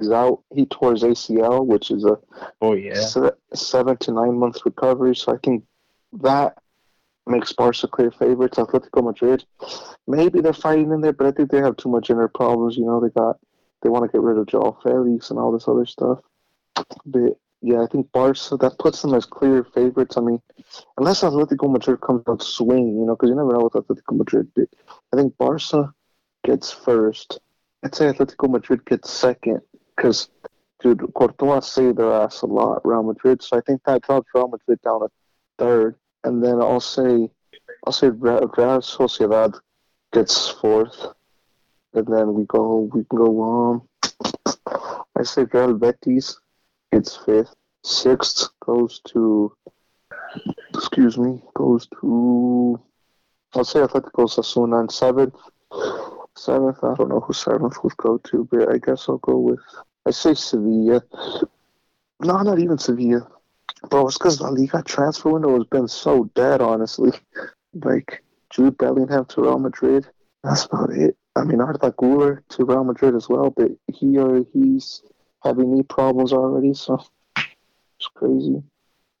is out. He tore his ACL, which is a Oh yeah. se- seven to nine month recovery. So I think that makes Barca clear favorites. Atletico Madrid, maybe they're fighting in there, but I think they have too much inner problems. You know, they got they want to get rid of Joao Felix and all this other stuff. But yeah, I think Barca that puts them as clear favorites. I mean, unless Atletico Madrid comes out swinging, you know, because you never know with Atletico Madrid. But I think Barca gets first. I'd say Atletico Madrid gets second because dude, Courtois saved their ass a lot, Real Madrid. So I think that drops Real Madrid down to third, and then I'll say, I'll say Real Sociedad gets fourth, and then we go, we can go um, I say Real Betis gets fifth, sixth goes to, excuse me, goes to, I'll say Atletico Osasuna, and seventh, seventh, I don't know who seventh would go to, but I guess I'll go with. I say Sevilla. No, not even Sevilla. Bro, it's because the Liga transfer window has been so dead, honestly. Like, Jude Bellingham to Real Madrid. That's about it. I mean, Arda Guler to Real Madrid as well, but he or he's having knee problems already, so it's crazy.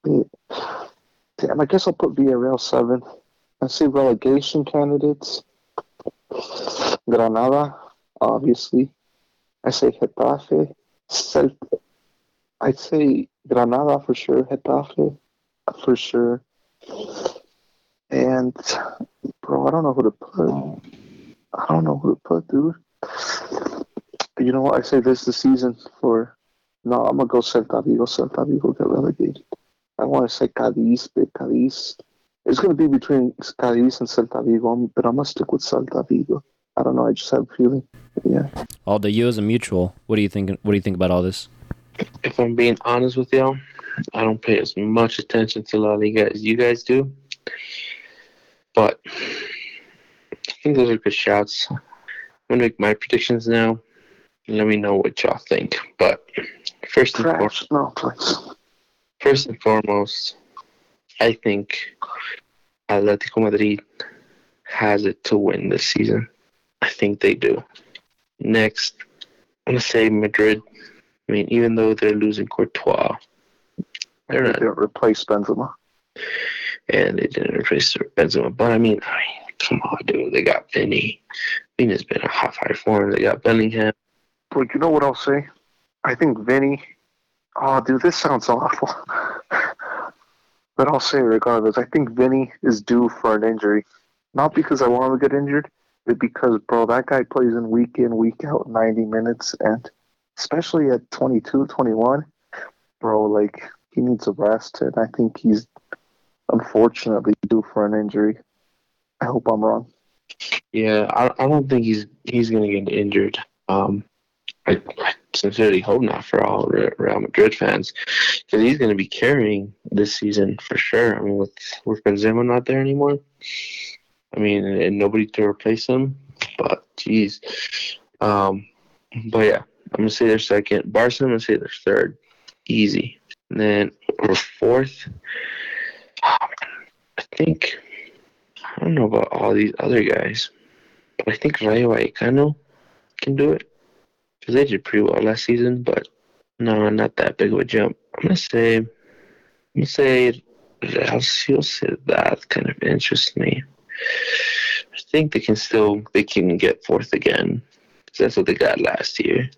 But, damn, I guess I'll put Villarreal seventh. I say relegation candidates. Granada, obviously. I say Getafe. Celt- I'd say Granada for sure. Getafe for sure. And bro, I don't know who to put. I don't know who to put, dude. You know what? I say this the season for. No, I'm gonna go Celta Vigo. Celta Vigo get relegated. I want to say Cadiz, but Cadiz. It's gonna be between Cadiz and Celta Vigo, but I'm gonna stick with Celta Vigo. I don't know. I just have a feeling. Yeah. All the you as a mutual. What do you think? What do you think about all this? If I'm being honest with y'all, I don't pay as much attention to La Liga as you guys do. But I think those are good shouts. I'm gonna make my predictions now. Let me know what y'all think. But first and foremost, No, please. first and foremost, I think Atletico Madrid has it to win this season. I think they do. Next, I'm gonna say Madrid. I mean, even though they're losing Courtois, they're They not, didn't replace Benzema. and they didn't replace Benzema. But I mean, I mean, come on, dude. They got Vinny. Vinny's been a hot high form. They got Bellingham. But you know what I'll say? I think Vinny. Oh, dude, this sounds awful. but I'll say it regardless. I think Vinny is due for an injury. Not because I want him to get injured, but because, bro, that guy plays in week in, week out, 90 minutes. And especially at 22, 21, bro, like, he needs a rest. And I think he's unfortunately due for an injury. I hope I'm wrong. Yeah, I, I don't think he's he's gonna get injured. Um, I, I sincerely hope not for all Real Madrid fans, because he's gonna be carrying this season for sure. I mean, with with Benzema not there anymore, I mean, and nobody to replace him. But geez, um, but yeah, I'm gonna say they're second. Barca, I'm gonna say they're third, easy. And then we're fourth. I think I don't know about all these other guys, but I think Rayo Vallecano can do it. because they did pretty well last season, but no, not that big of a jump. I'm gonna say, I'm gonna say Real Sociedad kind of interests me. I think they can still they can get fourth again. 'cause that's what they got last year.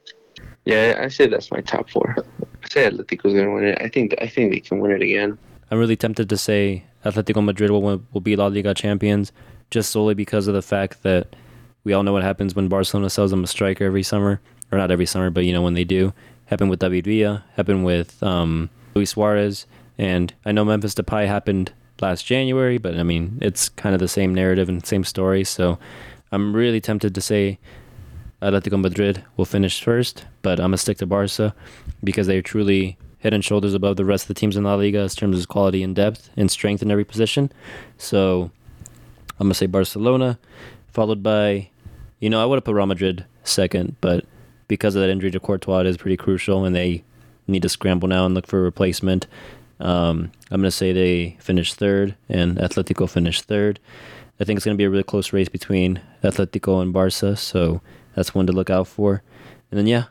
Yeah, I say that's my top four. I say Atletico's gonna win it. I think I think they can win it again. I'm really tempted to say Atletico Madrid will will be La Liga champions, just solely because of the fact that we all know what happens when Barcelona sells them a striker every summer, or not every summer, but you know when they do. Happened with David Villa, happened with um, Luis Suarez, and I know Memphis Depay happened last January, but I mean it's kind of the same narrative and same story. So I'm really tempted to say Atletico Madrid will finish first, but I'm gonna stick to Barca because they're truly head and shoulders above the rest of the teams in La Liga in terms of quality and depth and strength in every position. So I'm gonna say Barcelona, followed by, you know, I would have put Real Madrid second, but because of that injury to Courtois, it is pretty crucial, and they need to scramble now and look for a replacement. Um, I'm gonna say they finish third, and Atletico finish third. I think it's gonna be a really close race between Atletico and Barca, so that's one to look out for. And then yeah,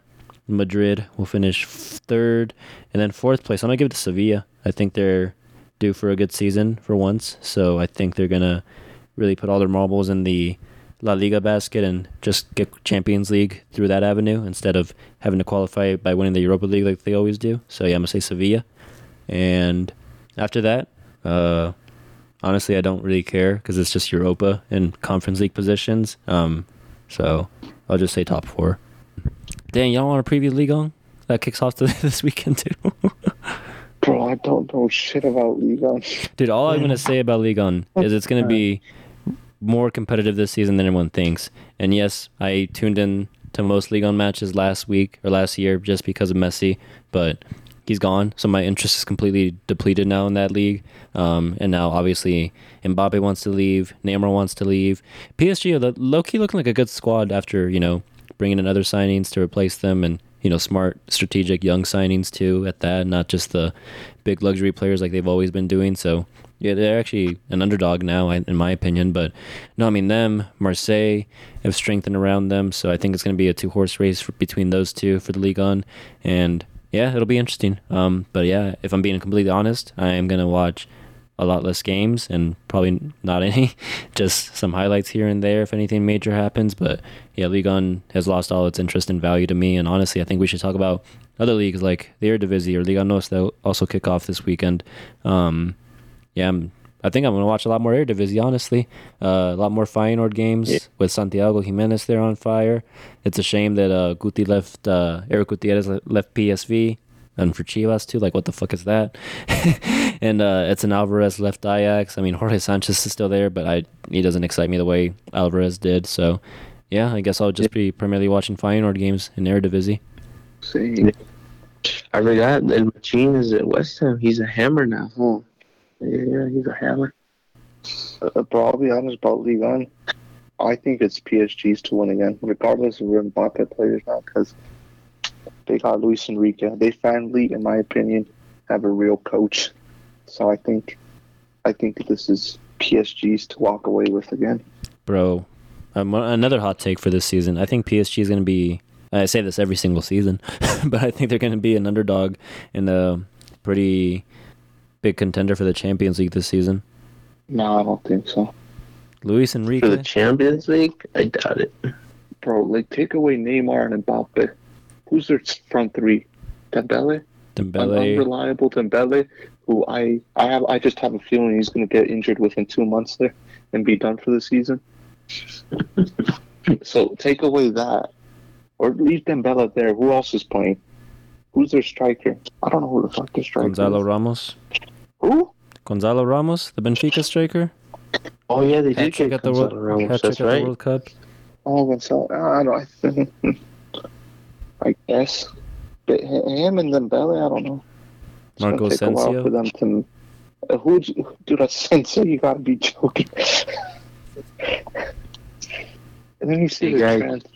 Madrid will finish third, and then fourth place. I'm gonna give it to Sevilla. I think they're due for a good season for once, so I think they're gonna really put all their marbles in the La Liga basket and just get Champions League through that avenue instead of having to qualify by winning the Europa League like they always do. So yeah, I'm gonna say Sevilla, and after that, uh, honestly, I don't really care because it's just Europa and Conference League positions. Um, so I'll just say top four. Dan, y'all want to preview Ligue 1? That kicks off to this weekend too. Bro, I don't know shit about Liga. Dude, all I'm gonna say about Ligue 1 is it's gonna be more competitive this season than anyone thinks. And yes, I tuned in to most Ligue 1 matches last week or last year just because of Messi, but he's gone, so my interest is completely depleted now in that league. Um, and now obviously Mbappe wants to leave, Neymar wants to leave. PSG are low key looking like a good squad after you know bringing in other signings to replace them and you know smart strategic young signings too at that not just the big luxury players like they've always been doing. So yeah they're actually an underdog now in my opinion. But no i mean them marseille have strengthened around them. So i think it's going to be a two horse race for, between those two for the Ligue 1. And yeah it'll be interesting um, but yeah if i'm being completely honest i am to watch a lot less games and probably not any, just some highlights here and there if anything major happens. But yeah, Ligue 1 has lost all its interest and value to me. And honestly, I think we should talk about other leagues like the Eredivisie or Liga Nos that also kick off this weekend. Um, yeah, I'm, I think I'm going to watch a lot more Eredivisie, honestly. Uh, a lot more Feyenoord games Yeah. with Santiago Jimenez there on fire. It's a shame that uh, Guti left, uh, Eric Gutierrez left PSV and for Chivas too. Like, what the fuck is that? and uh, Edson Alvarez left Ajax. I mean, Jorge Sanchez is still there, but I he doesn't excite me the way Alvarez did. So, yeah, I guess I'll just be primarily watching Feyenoord games in Eredivisie. See, I forgot that Machin is at West Ham. He's a hammer now. huh. Yeah, he's a hammer. Uh, bro, I'll be honest about Ligue 1. I think it's PSG's to win again, regardless of where Mbappe players now, because they got Luis Enrique. They finally, in my opinion, have a real coach. So I think, I think this is PSG's to walk away with again. Bro, um, another hot take for this season. I think PSG is going to be. I say this every single season, but I think they're going to be an underdog in a pretty big contender for the Champions League this season. No, I don't think so, Luis Enrique For the Champions League, I doubt it. bro. Like, take away Neymar and Mbappe. Who's their front three? Dembele. An Dembele. unreliable Dembele, who I I have I just have a feeling he's going to get injured within two months there and be done for the season. so take away that, or leave Dembele there. Who else is playing? Who's their striker? I don't know who the fuck their striker Gonzalo is. Don't Who? Gonzalo Ramos, the Benfica striker. Oh yeah, they did trick get the World, Ramos. That's at the right. World Cup. Oh, Gonzalo. I don't. I think. I guess. But him and Dembele, I don't know. It's gonna Marco take a while Asensio? for them to. Uh, who? Dude, Asensio, you gotta be joking. and then you see Hey, the guys. trend.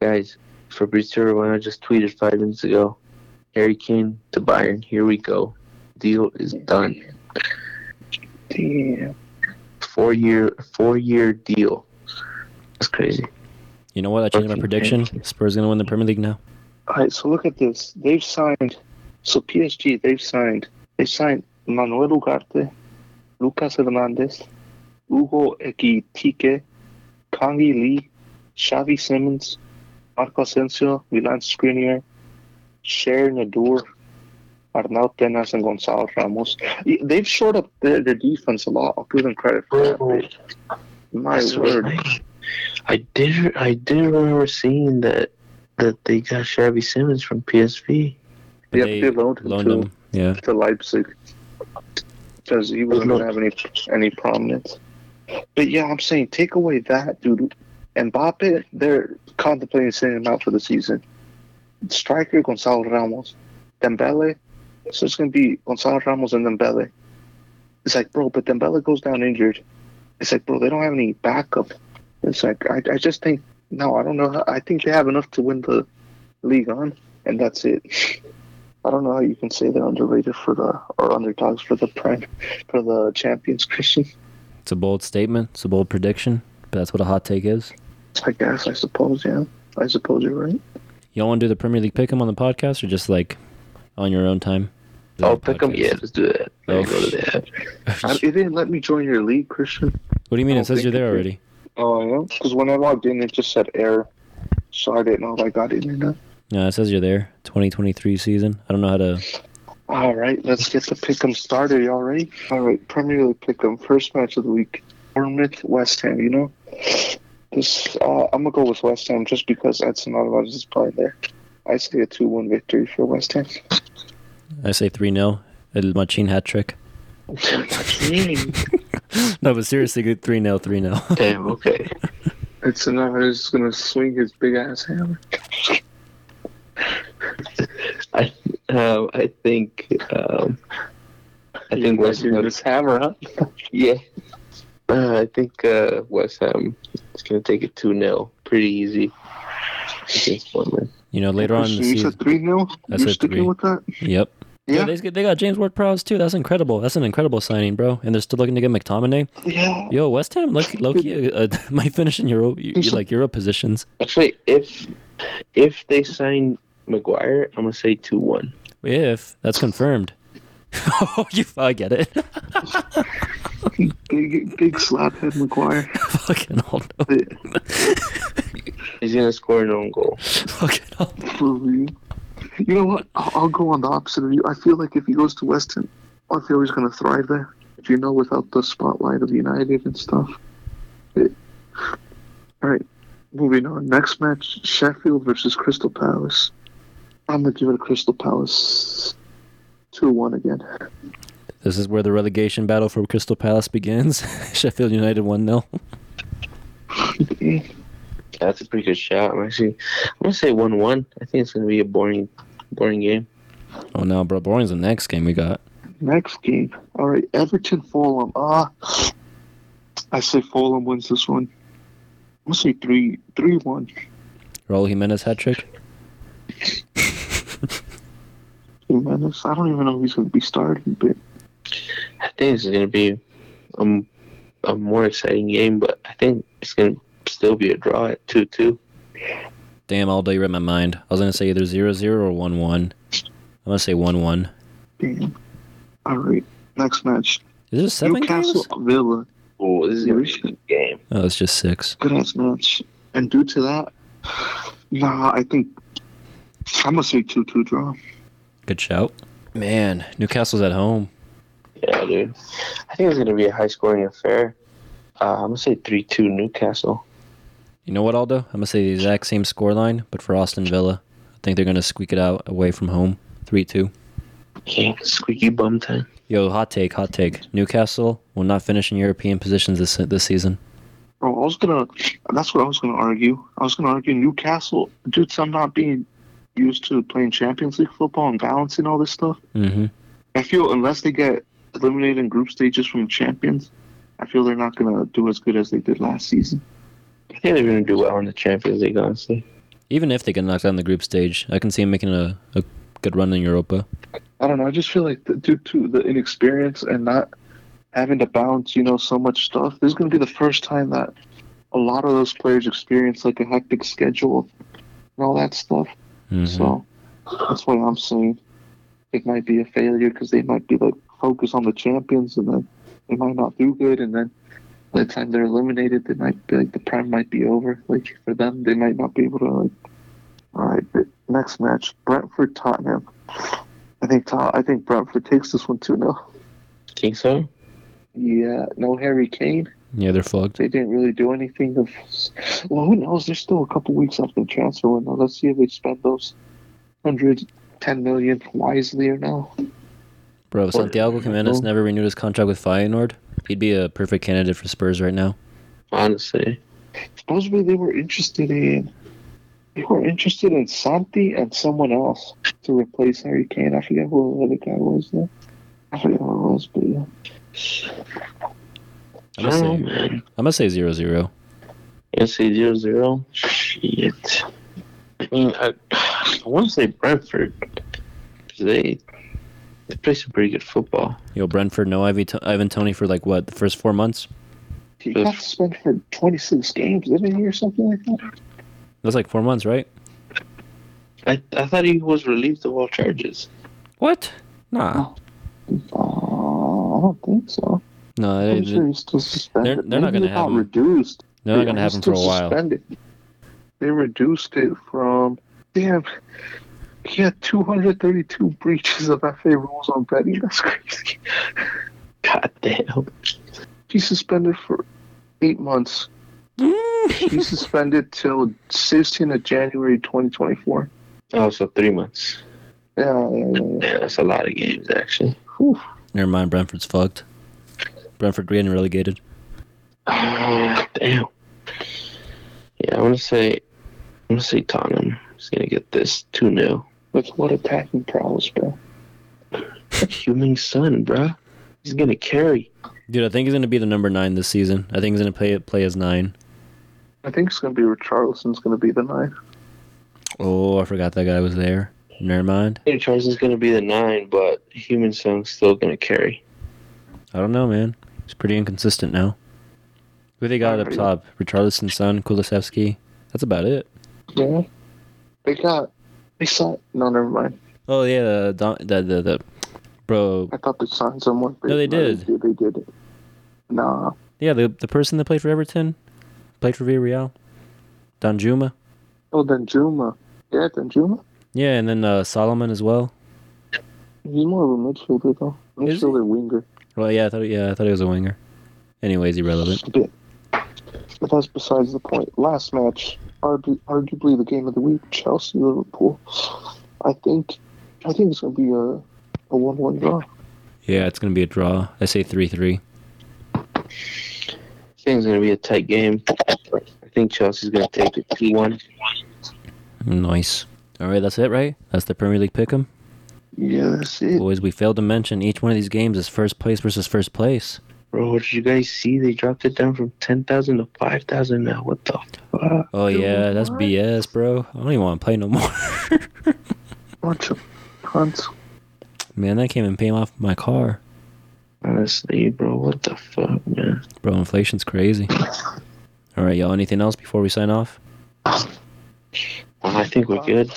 Guys, Fabrizio Romano just tweeted five minutes ago. Harry Kane to Bayern. Here we go. Deal is done. Damn. Four year, four year deal. That's crazy. You know what? I changed my prediction. Spurs going to win the Premier League now. All right, so look at this. They've signed. So PSG, they've signed. They signed Manuel Ugarte, Lucas Hernandez, Hugo Ekitike, Kang-in Lee, Xavi Simons, Marco Asensio, Milan Skriniar, Cher Ndour, Arnau Tenas, and Gonzalo Ramos. They've shored up their, their defense a lot. I'll give them credit for that. Oh. My That's word. I, I did. I did remember seeing that that they got Xavi Simons from PSV. But Yeah, they they loaned him loaned to, him. Yeah. to Leipzig because he wasn't going to have any any prominence. But yeah, I'm saying take away that, dude. And Mbappe, they're contemplating sending him out for the season. Striker Gonzalo Ramos, Dembele. So it's going to be Gonzalo Ramos and then Dembele. It's like, bro, but Dembele goes down injured. It's like, bro, they don't have any backup. It's like, I, I just think, no, I don't know. How, I think they have enough to win the Ligue 1, and that's it. I don't know how you can say they're underrated for the or underdogs for the prime for the champions, Cristian. It's a bold statement. It's a bold prediction. But that's what a hot take is. I guess I suppose, yeah. I suppose you're right. Y'all want to do the Premier League pick 'em on the podcast or just like on your own time? Oh, pick them. Yeah, let's do that. Oh. Go to that. I, it didn't let me join your league, Cristian. What do you mean? It says you're there already. Oh, yeah. Because when I logged in, it just said error, so I didn't know if I got in or not. No, it says you're there. 2023 season. I don't know how to. All right, let's get the pick'em started. Y'all ready? All right, Premier League pick'em. First match of the week: Bournemouth, West Ham. You know, this uh, I'm gonna go with West Ham just because Edson Alvarez is playing there. I see a two-one victory for West Ham. I say 3 0. El Machin hat trick. No, but seriously, 3 0, 3 0. Damn. Okay. Edson Alvarez is gonna swing his big ass hammer. I um, I think um, I think West Ham. this hammer, huh? Yeah. Uh, I think uh, West Ham is gonna take it two 0 pretty easy against Bournemouth. You know, later on in the you season. said three 0 I You're sticking three. with that? Yep. Yeah, Yeah, they, they got James Ward Prowse too. That's incredible. That's an incredible signing, bro. And they're still looking to get McTominay. yeah. Yo, West Ham, look, low key, uh, might finish in Euro, like Euro positions. Actually, if if they sign Maguire, I'm gonna say two one. If that's confirmed. oh, you, I get it. Big, big slaphead Maguire. Fucking hold He's gonna score an own goal. Fucking hold You know what? I'll, I'll go on the opposite of you. I feel like if he goes to West Ham, I feel he's going to thrive there. You know, without the spotlight of United and stuff. It- all right, moving on. Next match: Sheffield versus Crystal Palace. I'm gonna give it a Crystal Palace two-one again. This is where the relegation battle for Crystal Palace begins. Sheffield United 1 0. That's a pretty good shot. I'm actually I'm gonna say one one. I think it's gonna be a boring boring game. Oh, no, bro. Boring's the next game we got. Next game. All right, Everton Fulham. Ah, I say Fulham wins this one. I'm gonna say three, three-one. Raul Jimenez hat trick. Jimenez. I don't even know if he's going to be starting, but I think it's gonna be um, a more exciting game, but I think it's gonna still be a draw at two two. Damn, all day read my mind. I was going to say either 0 0 or 1 1. I'm going to say 1 1. damn. All right, next match. Is this seven Newcastle games? Villa. Oh, this is gonna a good game. Oh, it's just six. Good ass match. And due to that, nah, I think I'm gonna say two-two draw. Good shout. Man, Newcastle's at home. Yeah, dude. I think it's gonna be a high scoring affair. Uh, I'm gonna say three two Newcastle. You know what, Aldo? I'm going to say the exact same scoreline, but for Aston Villa. I think they're going to squeak it out away from home. 3 2. Okay, squeaky bum time. Yo, hot take, hot take. Newcastle will not finish in European positions this this season. Bro, I was gonna. That's what I was gonna argue. I was gonna argue Newcastle, to them not being used to playing Champions League football and balancing all this stuff. Mm-hmm. I feel unless they get eliminated in group stages from champions, I feel they're not gonna do as good as they did last season. I think they're gonna do well in the Champions League, honestly. Even if they get knocked out in the group stage, I can see them making a, a good run in Europa. I don't know. I just feel like the, due to the inexperience and not having to bounce, you know, so much stuff, this is gonna be the first time that a lot of those players experience like a hectic schedule and all that stuff. Mhm. So that's why I'm saying it might be a failure because they might be like focused on the champions and then they might not do good and then by the time they're eliminated they might be like the prime might be over. Like for them they might not be able to like all right, the next match, Brentford Tottenham. I think I think Brentford takes this one 2 0. Think so? Yeah, no Harry Kane. yeah, they're fucked. They didn't really do anything. Of, well, who knows? There's still a couple weeks after the transfer window. Let's see if they spend those 110 million wisely or no. Bro, Santiago Jimenez never renewed his contract with Feyenoord, he'd be a perfect candidate for Spurs right now. Honestly. Supposedly they were interested in they were interested in Santi and someone else to replace Harry Kane. I forget who the other guy was though. I forget who it was, but yeah. I'm gonna say, man. I'm gonna say zero zero. You say zero zero? Shit. I mean, I, I want to say Brentford. they, they play some pretty good football. Yo, Brentford, no Ivy Ivan Toney for like what the first four months? He got suspended for 26 games, didn't he, or something like that? That's like four months, right? I, I thought he was relieved of all charges. What? Nah, Uh, I don't think so. no, they, I'm sure he's still suspended. They're- they're not gonna have him. reduced. they're not Yeah, gonna have him for a while. suspended. They reduced it from damn. He had 232 breaches of FA rules on betting. That's crazy. God damn. He's suspended for eight months. He's suspended till 16th of January 2024. Oh, so three months. Yeah, yeah, yeah. yeah. Yeah, that's a lot of games, actually. Whew. Never mind, Brentford's fucked. Brentford getting relegated. Oh, damn. Yeah, I want to say, I'm going to say Tottenham is going to get this 2 0. With what attacking prowess, bro? Heung-min Son, bro. He's going to carry. Dude, I think he's gonna be the number nine this season. I think he's gonna play play as nine. I think it's going to be Richarlison's going to be the nine. Oh, I forgot that guy was there. Never mind. I think Charleston's going to be the 9, but Heung-min Son's still going to carry. I don't know, man. He's pretty inconsistent now. Who they got up top? Richarlison's son, Kulusevski. That's about it. Yeah. They got. They signed. No, never mind. Oh yeah, the the the, the bro. I thought they signed someone. No, they did. They, they did it. Nah. Yeah, the the person that played for Everton, played for Villarreal, Danjuma. Oh, Danjuma. Yeah, Danjuma. Yeah, and then uh, Solomon as well. He's more of a midfielder, though. Midfielder winger. Well, yeah, I thought yeah, I thought he was a winger. Anyways, irrelevant. But that's besides the point. Last match, argu- arguably the game of the week, Chelsea Liverpool. I think, I think it's gonna be a a one-one draw. Yeah, it's gonna be a draw. I say three three. I think it's going to be a tight game. I think Chelsea's going to take it 2 1. Nice. All right, that's it, right? That's the Premier League pick'em. Yeah, that's it. Boys, we failed to mention each one of these games is first place versus first place. Bro, what did you guys see? They dropped it down from 10,000 to 5,000 now. What the fuck? Oh Dude, yeah, that's what? BS, bro. I don't even want to play no more. Bunch of cunts. Man, that came and paid off my car. Honestly, bro, what the fuck, man? Bro, inflation's crazy. All right, y'all. Anything else before we sign off? I think we're good.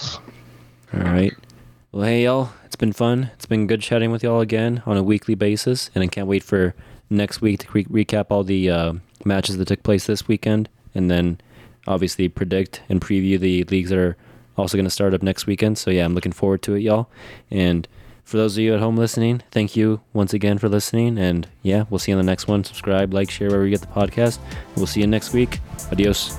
All right. Well, hey, y'all. It's been fun. It's been good chatting with y'all again on a weekly basis, and I can't wait for next week to re- recap all the uh, matches that took place this weekend, and then obviously predict and preview the leagues that are also going to start up next weekend. So yeah, I'm looking forward to it, y'all. And for those of you at home listening, thank you once again for listening. And yeah, we'll see you on the next one. Subscribe, like, share wherever you get the podcast. We'll see you next week. Adios.